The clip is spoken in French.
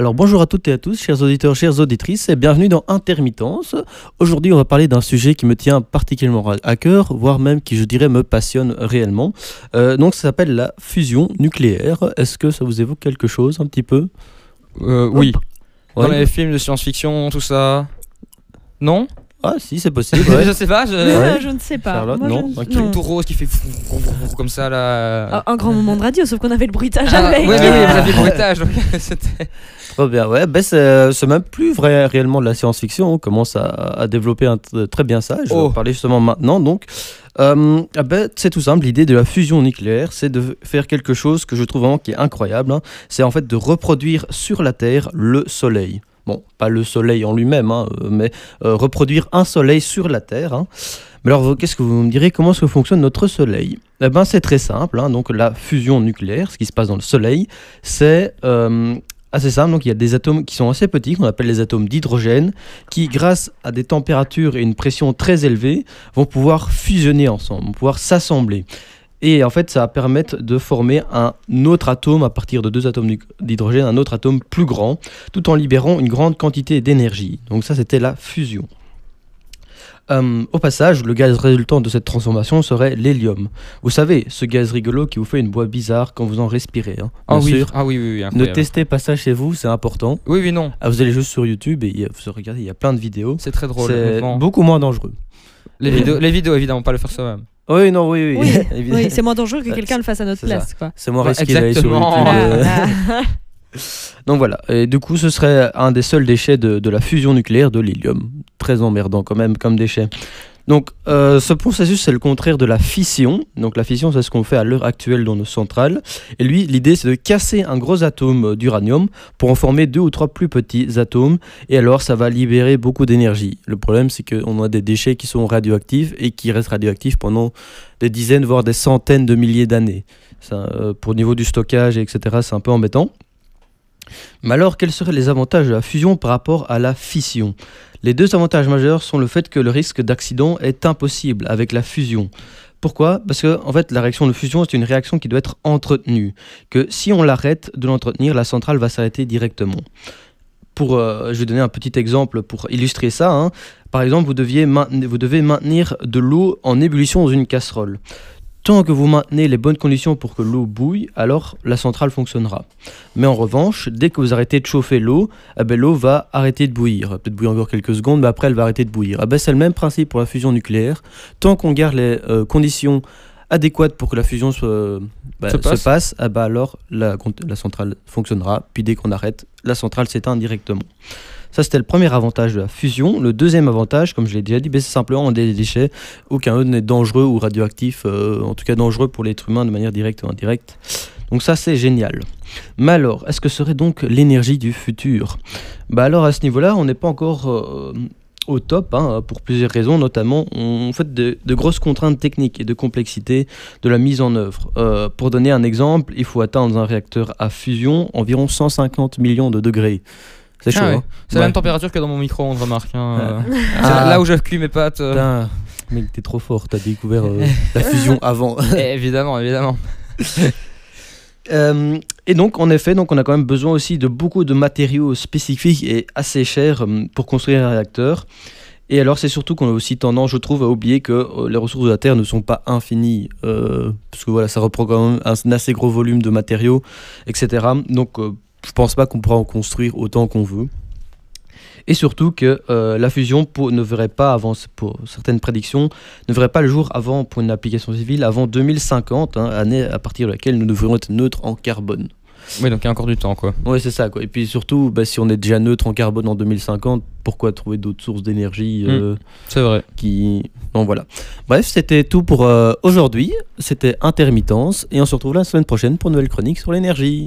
Alors bonjour à toutes et à tous, chers auditeurs, chères auditrices, et bienvenue dans Intermittence. Aujourd'hui, on va parler d'un sujet qui me tient particulièrement à cœur, voire même qui, je dirais, me passionne réellement. Euh, donc, ça s'appelle la fusion nucléaire. Est-ce que ça vous évoque quelque chose un petit peu? Euh, oui. Ouais. Dans les films de science-fiction, tout ça. Non? Ah, si, c'est possible. ouais. Je sais pas, je... Ouais. je ne sais pas. Charlotte, Moi, je non, ne- ok. non. tout rose qui fait fou- fou- fou- fou- comme ça là. Un grand moment de radio, sauf qu'on avait le bruitage Ah, avec. mais oui, vous aviez le bruitage, donc bien, ouais. Ben, c'est c'est même plus vrai réellement de la science-fiction. On commence à, à développer un très bien ça. Je vais Oh. en parler justement maintenant. Donc, euh, ah ben, c'est tout simple. L'idée de la fusion nucléaire, c'est de faire quelque chose que je trouve vraiment qui est incroyable. hein. C'est en fait de reproduire sur la Terre le Soleil. Bon, pas le Soleil en lui-même, hein, euh, mais euh, reproduire un Soleil sur la Terre. hein. Mais alors, qu'est-ce que vous me direz? Comment est-ce que fonctionne notre Soleil? Eh ben, c'est très simple. hein. Donc, la fusion nucléaire, ce qui se passe dans le Soleil, c'est euh, assez simple. Donc, il y a des atomes qui sont assez petits, qu'on appelle les atomes d'hydrogène, qui, grâce à des températures et une pression très élevées, vont pouvoir fusionner ensemble, vont pouvoir s'assembler. Et en fait, ça va permettre de former un autre atome à partir de deux atomes d'hy- d'hydrogène, un autre atome plus grand, tout en libérant une grande quantité d'énergie. Donc ça, c'était la fusion. Euh, au passage, le gaz résultant de cette transformation serait l'hélium. Vous savez, ce gaz rigolo qui vous fait une voix bizarre quand vous en respirez. hein. Ah Bien oui, sûr. ah oui, oui, oui, Ne testez pas ça chez vous, c'est important. Oui, oui, non. Ah, vous allez juste sur YouTube et vous regardez, il y a plein de vidéos. C'est très drôle. C'est beaucoup moins dangereux. Les vidéos, les vidéos, évidemment, pas le faire soi-même. Oui, non, oui, oui. Oui, c'est moins dangereux que quelqu'un le fasse à notre place. Quoi. C'est moins Ouais, risqué d'aller sur YouTube. euh. Voilà. Donc voilà, et du coup ce serait un des seuls déchets de, de la fusion nucléaire de l'hélium. Très emmerdant quand même comme déchet. Donc euh, ce processus c'est le contraire de la fission. Donc la fission c'est ce qu'on fait à l'heure actuelle dans nos centrales. Et lui l'idée c'est de casser un gros atome d'uranium pour en former deux ou trois plus petits atomes. Et alors ça va libérer beaucoup d'énergie. Le problème c'est qu'on a des déchets qui sont radioactifs et qui restent radioactifs pendant des dizaines voire des centaines de milliers d'années. Euh, pour niveau du stockage etc c'est un peu embêtant. Mais alors, quels seraient les avantages de la fusion par rapport à la fission? Les deux avantages majeurs sont le fait que le risque d'accident est impossible avec la fusion. Pourquoi? Parce que en fait, la réaction de fusion c'est une réaction qui doit être entretenue. Que si on l'arrête de l'entretenir, la centrale va s'arrêter directement. Pour, euh, je vais donner un petit exemple pour illustrer ça. hein. Par exemple, vous, devez maintenir de l'eau en ébullition dans une casserole. Tant que vous maintenez les bonnes conditions pour que l'eau bouille, alors la centrale fonctionnera. Mais en revanche, dès que vous arrêtez de chauffer l'eau, eh ben, l'eau va arrêter de bouillir. Peut-être bouillir encore quelques secondes, mais après elle va arrêter de bouillir. Eh ben, c'est le même principe pour la fusion nucléaire. Tant qu'on garde les euh, conditions adéquates pour que la fusion soit- bah, Se se, passe. eh ben, alors la centrale fonctionnera. Puis dès qu'on arrête, la centrale s'éteint directement. Ça, c'était le premier avantage de la fusion. Le deuxième avantage, comme je l'ai déjà dit, ben, c'est simplement des déchets. Aucun d'eux n'est dangereux ou radioactif, euh, en tout cas dangereux pour l'être humain de manière directe ou indirecte. Donc ça, c'est génial. Mais alors, est-ce que serait donc l'énergie du futur? Bah alors, à ce niveau-là, on n'est pas encore euh, au top, hein, pour plusieurs raisons, notamment on fait de, grosses contraintes techniques et de complexité de la mise en œuvre. Euh, pour donner un exemple, il faut atteindre un réacteur à fusion environ 150 millions de degrés. C'est chaud, Ah ouais. hein C'est la Ouais. même température que dans mon micro-ondes, remarque. hein, euh. C'est Ah. là où je cuis mes pâtes. euh. Putain, mec, t'es trop fort, t'as découvert euh, la fusion avant. Eh, évidemment, évidemment. Euh, et donc, en effet, donc on a quand même besoin aussi de beaucoup de matériaux spécifiques et assez chers euh, pour construire un réacteur. Et alors, c'est surtout qu'on a aussi tendance, je trouve, à oublier que euh, les ressources de la Terre ne sont pas infinies, euh, parce que voilà, ça reprend quand même un, assez gros volume de matériaux, etc. Donc, euh, je pense pas qu'on pourra en construire autant qu'on veut. Et surtout que euh, la fusion pour- ne verrait pas avant, pour certaines prédictions, ne verrait pas le jour avant, pour une application civile, avant 2050, hein, année à partir de laquelle nous devrions être neutres en carbone. Oui, donc il y a encore du temps, quoi. Ouais, c'est ça, quoi. Et puis surtout, bah, si on est déjà neutre en carbone en 2050, pourquoi trouver d'autres sources d'énergie euh, C'est vrai. qui... Non, voilà. Bref, c'était tout pour euh, aujourd'hui. C'était Intermittence. Et on se retrouve la semaine prochaine pour une nouvelle chronique sur l'énergie.